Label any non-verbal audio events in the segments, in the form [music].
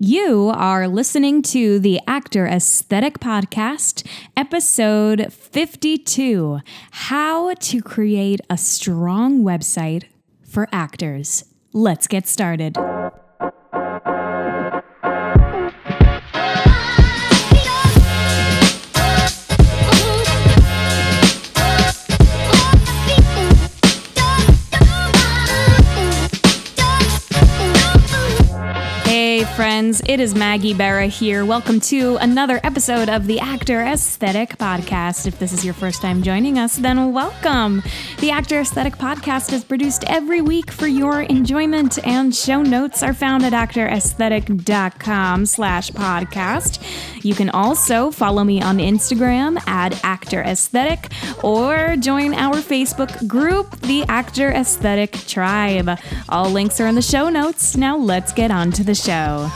You are listening to the Actor Aesthetic Podcast, episode 52 How to Create a Strong Website for Actors. Let's get started. Friends, it is Maggie Barra here. Welcome to another episode of the Actor Aesthetic Podcast. If this is your first time joining us, then welcome. The Actor Aesthetic Podcast is produced every week for your enjoyment, and show notes are found at actoraesthetic.com slash podcast. You can also follow me on Instagram at Actor Aesthetic or join our Facebook group, the Actor Aesthetic Tribe. All links are in the show notes. Now let's get on to the show.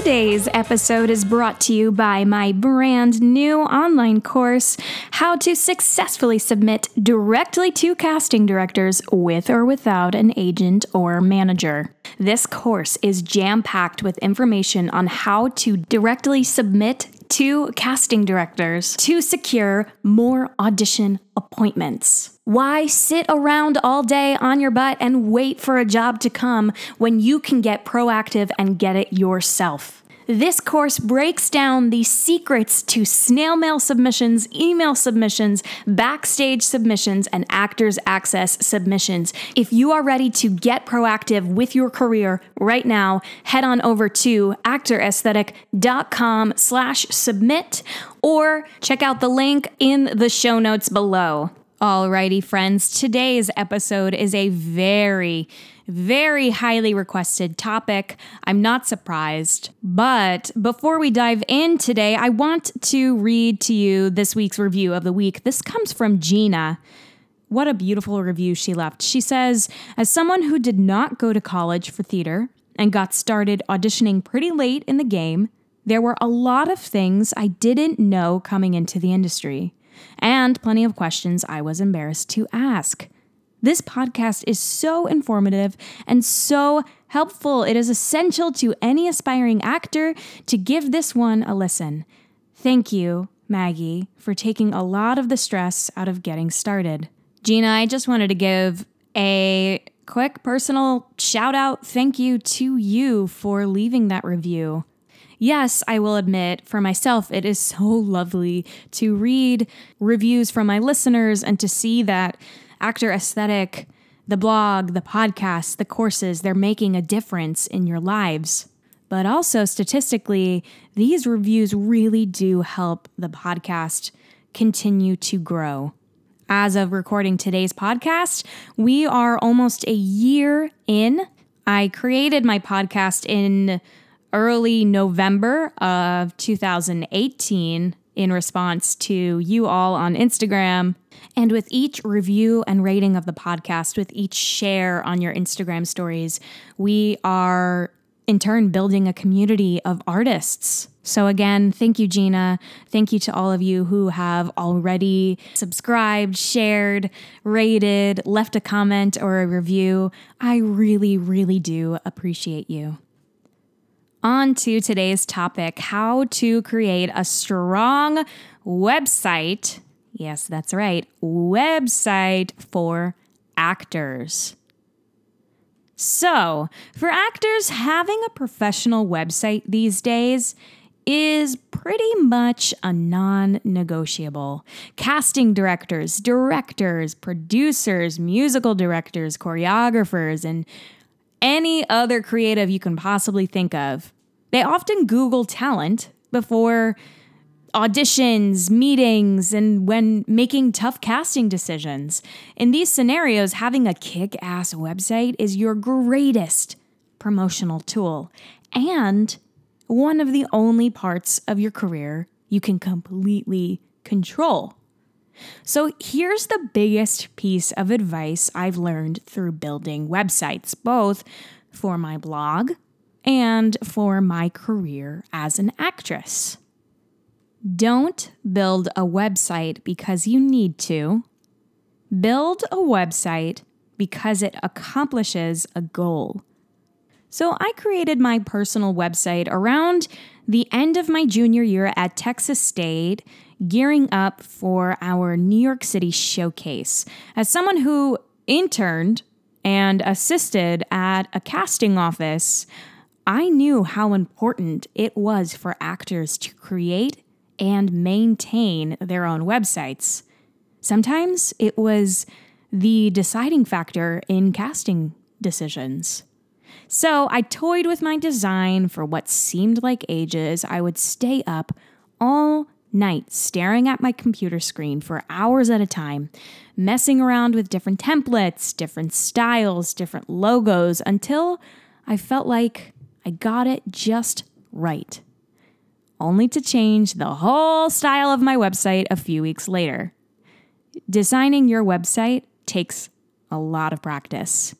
Today's episode is brought to you by my brand new online course, How to Successfully Submit Directly to Casting Directors with or Without an Agent or Manager. This course is jam packed with information on how to directly submit to casting directors to secure more audition appointments. Why sit around all day on your butt and wait for a job to come when you can get proactive and get it yourself? This course breaks down the secrets to snail mail submissions, email submissions, backstage submissions, and actors access submissions. If you are ready to get proactive with your career right now, head on over to actoraesthetic.com slash submit or check out the link in the show notes below. Alrighty, friends, today's episode is a very, very highly requested topic. I'm not surprised. But before we dive in today, I want to read to you this week's review of the week. This comes from Gina. What a beautiful review she left. She says, As someone who did not go to college for theater and got started auditioning pretty late in the game, there were a lot of things I didn't know coming into the industry and plenty of questions I was embarrassed to ask. This podcast is so informative and so helpful. It is essential to any aspiring actor to give this one a listen. Thank you, Maggie, for taking a lot of the stress out of getting started. Gina, I just wanted to give a quick personal shout out thank you to you for leaving that review. Yes, I will admit, for myself, it is so [laughs] lovely to read reviews from my listeners and to see that Actor Aesthetic, the blog, the podcast, the courses, they're making a difference in your lives. But also, statistically, these reviews really do help the podcast continue to grow. As of recording today's podcast, we are almost a year in. I created my podcast in early November of 2018 in response to you all on Instagram. And with each review and rating of the podcast, with each share on your Instagram stories, we are in turn building a community of artists. So, again, thank you, Gina. Thank you to all of you who have already subscribed, shared, rated, left a comment or a review. I really, really do appreciate you. On to today's topic how to create a strong website. Yes, that's right, website for actors. So, for actors, having a professional website these days is pretty much a non negotiable. Casting directors, directors, producers, musical directors, choreographers, and any other creative you can possibly think of. They often Google talent before auditions, meetings, and when making tough casting decisions. In these scenarios, having a kick ass website is your greatest promotional tool and one of the only parts of your career you can completely control. So, here's the biggest piece of advice I've learned through building websites, both for my blog and for my career as an actress. Don't build a website because you need to. Build a website because it accomplishes a goal. So I created my personal website around the end of my junior year at Texas State, gearing up for our New York City showcase. As someone who interned and assisted at a casting office, I knew how important it was for actors to create and maintain their own websites. Sometimes it was the deciding factor in casting decisions. So I toyed with my design for what seemed like ages. I would stay up all night staring at my computer screen for hours at a time, messing around with different templates, different styles, different logos until I felt like I got it just right. Only to change the whole style of my website a few weeks later. Designing your website takes a lot of practice.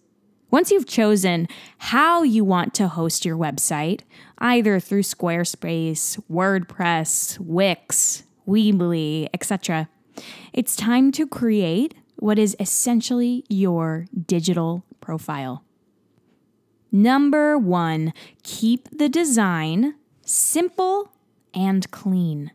Once you've chosen how you want to host your website, either through Squarespace, WordPress, Wix, Weebly, etc., it's time to create what is essentially your digital profile. Number one, keep the design simple and clean.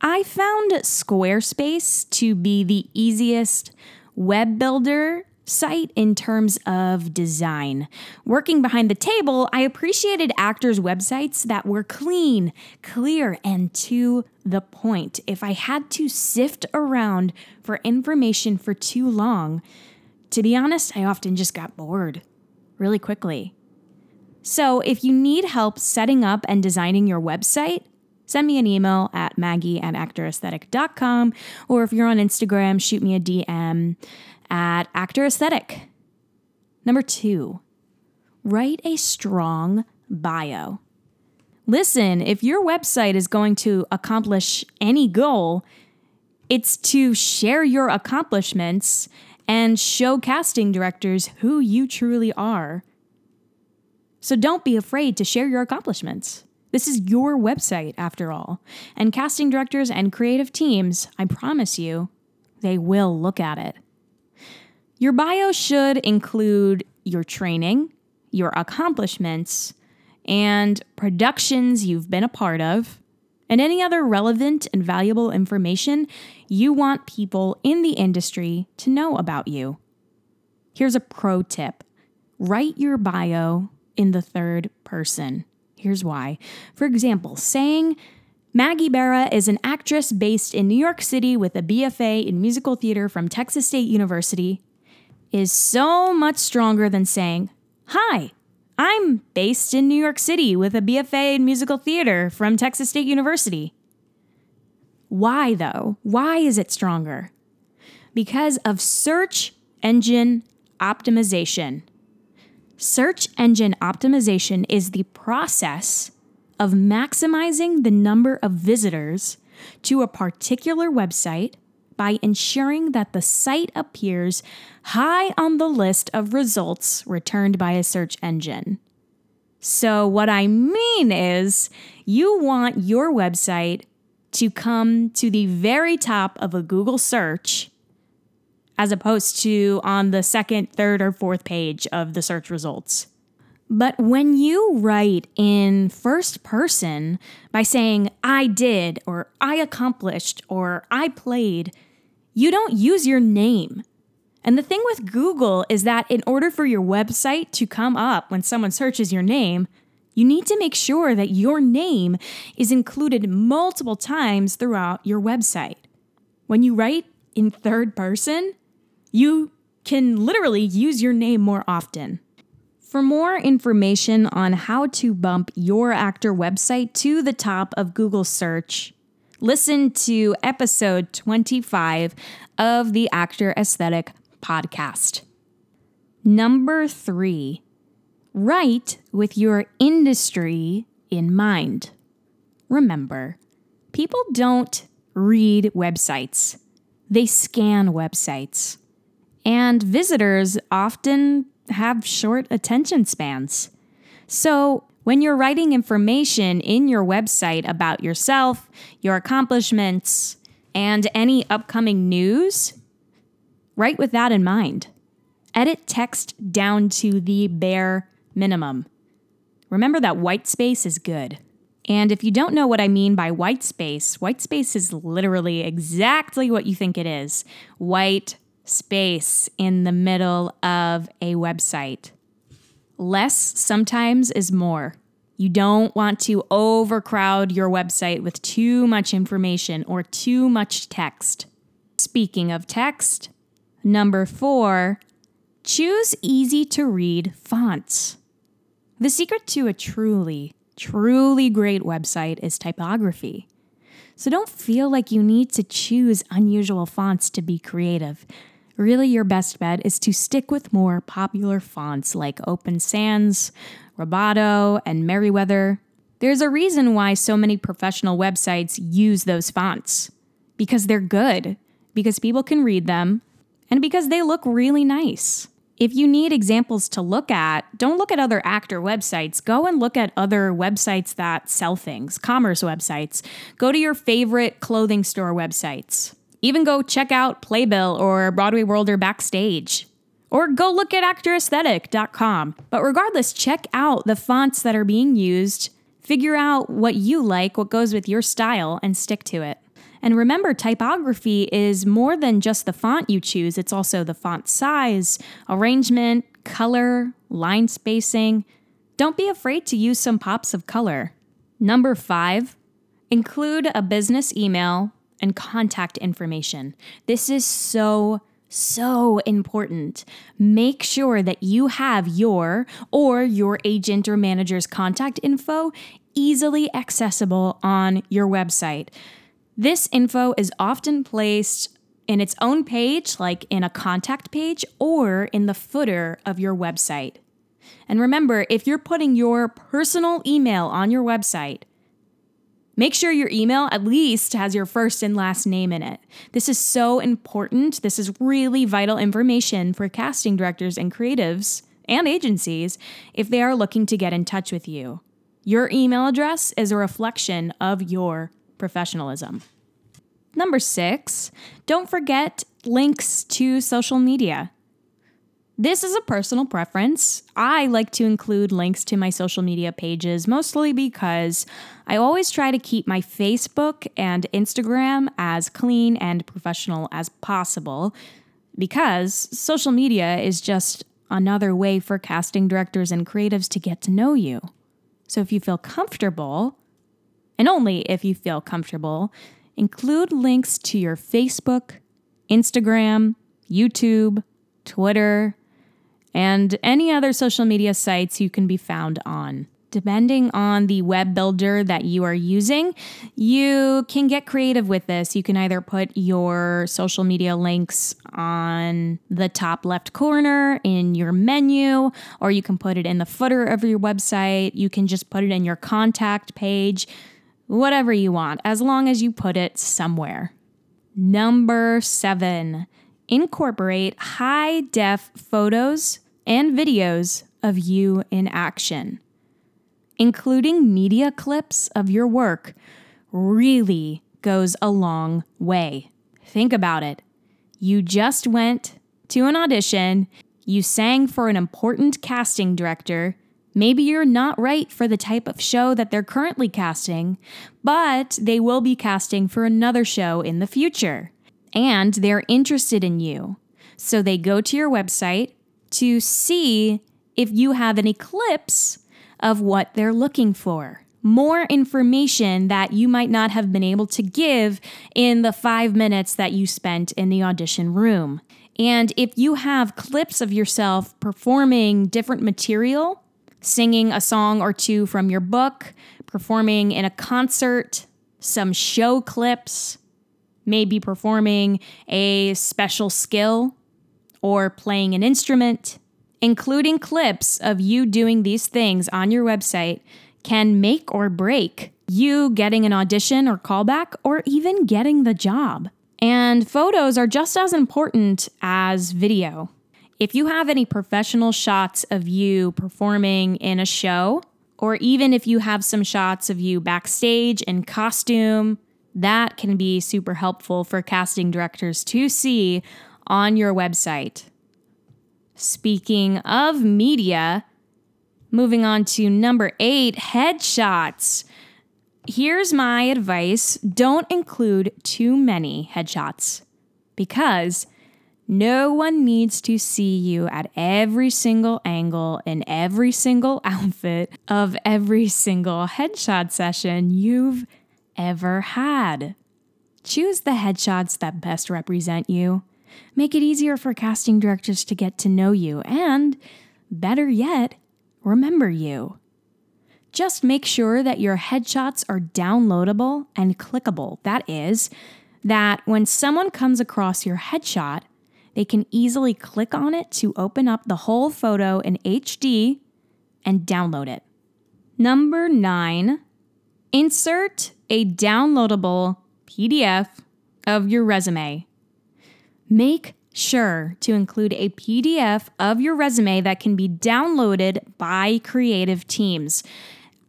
I found Squarespace to be the easiest web builder site in terms of design. Working behind the table, I appreciated actors' websites that were clean, clear, and to the point. If I had to sift around for information for too long, to be honest, I often just got bored really quickly. So, if you need help setting up and designing your website, send me an email at maggie at actoraesthetic.com, or if you're on Instagram, shoot me a DM at Actor Aesthetic. Number two, write a strong bio. Listen, if your website is going to accomplish any goal, it's to share your accomplishments and show casting directors who you truly are. So don't be afraid to share your accomplishments. This is your website, after all. And casting directors and creative teams, I promise you, they will look at it. Your bio should include your training, your accomplishments, and productions you've been a part of, and any other relevant and valuable information you want people in the industry to know about you. Here's a pro tip write your bio in the third person. Here's why. For example, saying, Maggie Barra is an actress based in New York City with a BFA in musical theater from Texas State University is so much stronger than saying, Hi, I'm based in New York City with a BFA in musical theater from Texas State University. Why, though? Why is it stronger? Because of search engine optimization. Search engine optimization is the process of maximizing the number of visitors to a particular website by ensuring that the site appears high on the list of results returned by a search engine. So, what I mean is, you want your website to come to the very top of a Google search as opposed to on the second, third, or fourth page of the search results. But when you write in first person by saying, I did, or I accomplished, or I played, you don't use your name. And the thing with Google is that in order for your website to come up when someone searches your name, you need to make sure that your name is included multiple times throughout your website. When you write in third person, you can literally use your name more often. For more information on how to bump your actor website to the top of Google search, listen to episode 25 of the Actor Aesthetic podcast. Number three, write with your industry in mind. Remember, people don't read websites, they scan websites. And visitors often have short attention spans. So, When you're writing information in your website about yourself, your accomplishments, and any upcoming news, write with that in mind. Edit text down to the bare minimum. Remember that white space is good. And if you don't know what I mean by white space, white space is literally exactly what you think it is white space in the middle of a website. Less sometimes is more. You don't want to overcrowd your website with too much information or too much text. Speaking of text, number four, choose easy to read fonts. The secret to a truly, truly great website is typography. So don't feel like you need to choose unusual fonts to be creative. Really, your best bet is to stick with more popular fonts like Open Sans, Roboto, and Merriweather. There's a reason why so many professional websites use those fonts because they're good, because people can read them, and because they look really nice. If you need examples to look at, don't look at other actor websites. Go and look at other websites that sell things, commerce websites. Go to your favorite clothing store websites. Even go check out Playbill or Broadway World or Backstage. Or go look at actoraesthetic.com. But regardless, check out the fonts that are being used, figure out what you like, what goes with your style, and stick to it. And remember, typography is more than just the font you choose, it's also the font size, arrangement, color, line spacing. Don't be afraid to use some pops of color. Number five, include a business email and contact information. This is so so important. Make sure that you have your or your agent or manager's contact info easily accessible on your website. This info is often placed in its own page, like in a contact page, or in the footer of your website. And remember, if you're putting your personal email on your website, Make sure your email at least has your first and last name in it. This is so important. This is really vital information for casting directors and creatives and agencies if they are looking to get in touch with you. Your email address is a reflection of your professionalism. Number six, don't forget links to social media. This is a personal preference. I like to include links to my social media pages mostly because I always try to keep my Facebook and Instagram as clean and professional as possible because social media is just another way for casting directors and creatives to get to know you. So if you feel comfortable, and only if you feel comfortable, include links to your Facebook, Instagram, YouTube, Twitter, and any other social media sites you can be found on. Depending on the web builder that you are using, you can get creative with this. You can either put your social media links on the top left corner in your menu, or you can put it in the footer of your website. You can just put it in your contact page, whatever you want, as long as you put it somewhere. Number seven, incorporate high def photos and videos of you in action. Including media clips of your work really goes a long way. Think about it. You just went to an audition, you sang for an important casting director. Maybe you're not right for the type of show that they're currently casting, but they will be casting for another show in the future. And they're interested in you. So they go to your website, to see if you have any clips of what they're looking for. More information that you might not have been able to give in the five minutes that you spent in the audition room. And if you have clips of yourself performing different material, singing a song or two from your book, performing in a concert, some show clips, maybe performing a special skill or playing an instrument, including clips of you doing these things on your website can make or break you getting an audition or callback or even getting the job. And photos are just as important as video. If you have any professional shots of you performing in a show or even if you have some shots of you backstage in costume, that can be super helpful for casting directors to see on your website. Speaking of media, moving on to number eight headshots. Here's my advice don't include too many headshots because no one needs to see you at every single angle in every single [laughs] outfit of every single headshot session you've ever had. Choose the headshots that best represent you. Make it easier for casting directors to get to know you and, better yet, remember you. Just make sure that your headshots are downloadable and clickable. That is, that when someone comes across your headshot, they can easily click on it to open up the whole photo in HD and download it. Number nine, insert a downloadable PDF of your resume. Make sure to include a PDF of your resume that can be downloaded by creative teams.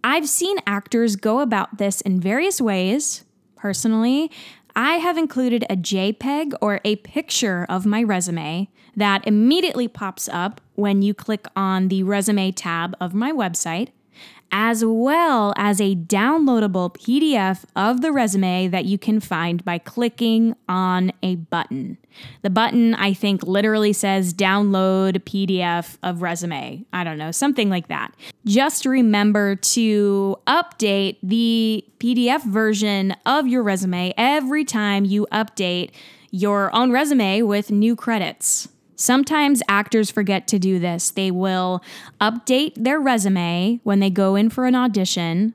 I've seen actors go about this in various ways. Personally, I have included a JPEG or a picture of my resume that immediately pops up when you click on the resume tab of my website as well as a downloadable PDF of the resume that you can find by clicking on a button. The button, I think, literally says download PDF of resume. I don't know, something like that. Just remember to update the PDF version of your resume every time you update your own resume with new credits. Sometimes actors forget to do this. They will update their resume when they go in for an audition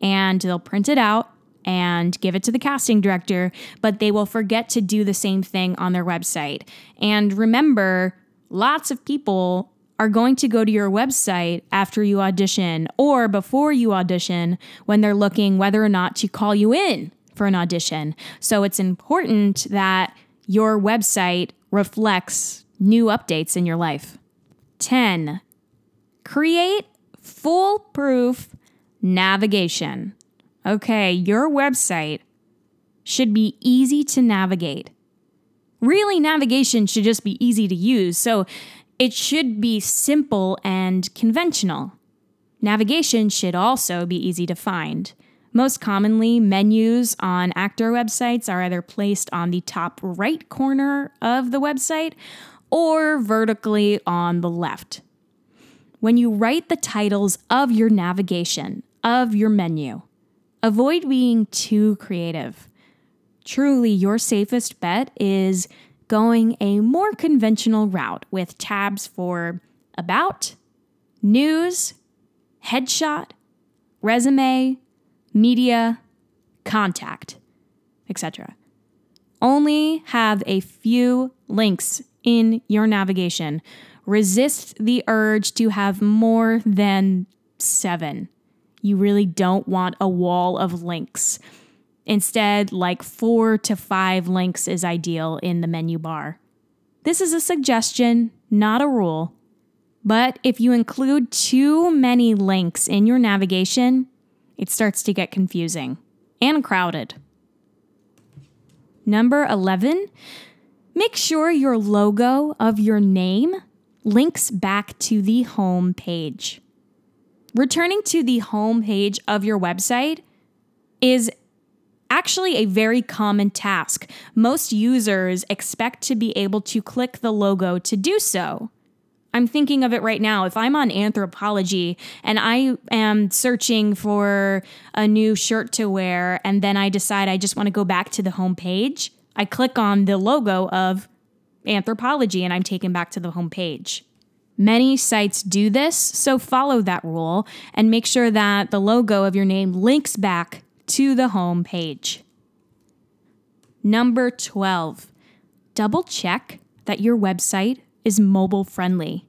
and they'll print it out and give it to the casting director, but they will forget to do the same thing on their website. And remember, lots of people are going to go to your website after you audition or before you audition when they're looking whether or not to call you in for an audition. So it's important that your website reflects new updates in your life. 10. Create foolproof navigation. Okay, your website should be easy to navigate. Really, navigation should just be easy to use, so it should be simple and conventional. Navigation should also be easy to find. Most commonly, menus on actor websites are either placed on the top right corner of the website or vertically on the left. When you write the titles of your navigation, of your menu, avoid being too creative. Truly, your safest bet is going a more conventional route with tabs for About, News, Headshot, Resume, Media, Contact, etc. Only have a few links in your navigation. Resist the urge to have more than seven. You really don't want a wall of links. Instead, like four to five links is ideal in the menu bar. This is a suggestion, not a rule. But if you include too many links in your navigation, it starts to get confusing and crowded. Number 11, Make sure your logo of your name links back to the home page. Returning to the home page of your website is actually a very common task. Most users expect to be able to click the logo to do so. I'm thinking of it right now. If I'm on Anthropologie and I am searching for a new shirt to wear, and then I decide I just want to go back to the home page, I click on the logo of Anthropologie and I'm taken back to the homepage. Many sites do this, so follow that rule and make sure that the logo of your name links back to the home page. Number 12, double check that your website is mobile friendly.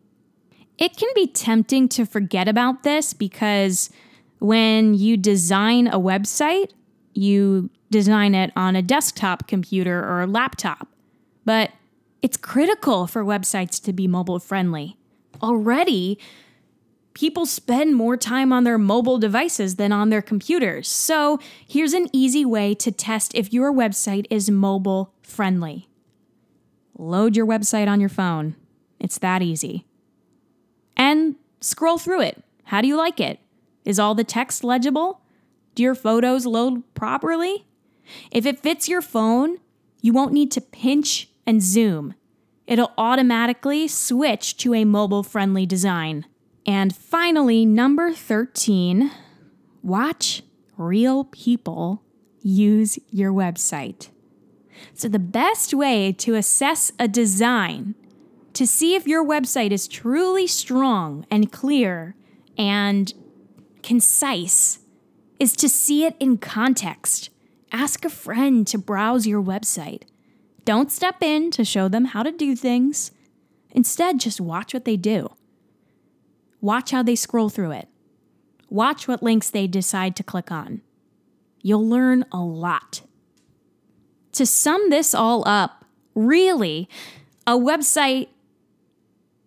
It can be tempting to forget about this because when you design a website, you design it on a desktop computer or a laptop. But it's critical for websites to be mobile friendly. Already, people spend more time on their mobile devices than on their computers. So, here's an easy way to test if your website is mobile friendly. Load your website on your phone. It's that easy. And scroll through it. How do you like it? Is all the text legible? Do your photos load properly? If it fits your phone, you won't need to pinch and zoom. It'll automatically switch to a mobile friendly design. And finally, number 13, watch real people use your website. So, the best way to assess a design to see if your website is truly strong and clear and concise is to see it in context. Ask a friend to browse your website. Don't step in to show them how to do things. Instead, just watch what they do. Watch how they scroll through it. Watch what links they decide to click on. You'll learn a lot. To sum this all up, really, a website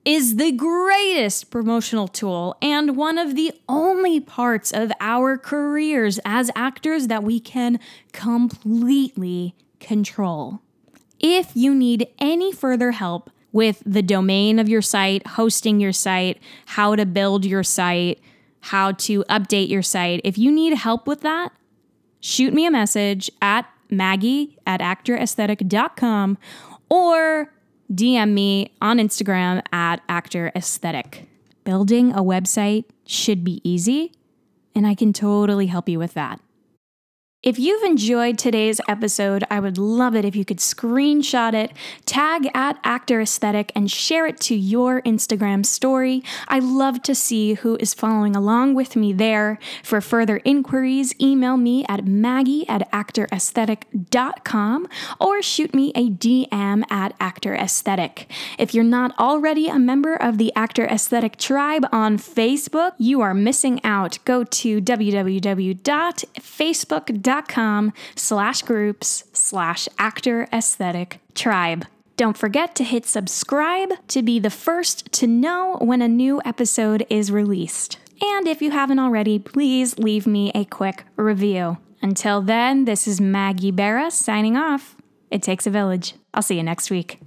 is the greatest promotional tool and one of the only parts of our careers as actors that we can completely control. If you need any further help with the domain of your site, hosting your site, how to build your site, how to update your site, if you need help with that, shoot me a message at maggie at actoraesthetic.com or DM me on Instagram at Actor Aesthetic. Building a website should be easy, and I can totally help you with that. If you've enjoyed today's episode, I would love it if you could screenshot it, tag at Actor Aesthetic, and share it to your Instagram story. I love to see who is following along with me there. For further inquiries, email me at maggie at actoraesthetic.com or shoot me a DM at Actor Aesthetic. If you're not already a member of the Actor Aesthetic tribe on Facebook, you are missing out. Go to www.facebook.com facebook.com slash groups slash actor aesthetic tribe. Don't forget to hit subscribe to be the first to know when a new episode is released. And if you haven't already, please leave me a quick review. Until then, this is Maggie Barra signing off. It takes a village. I'll see you next week.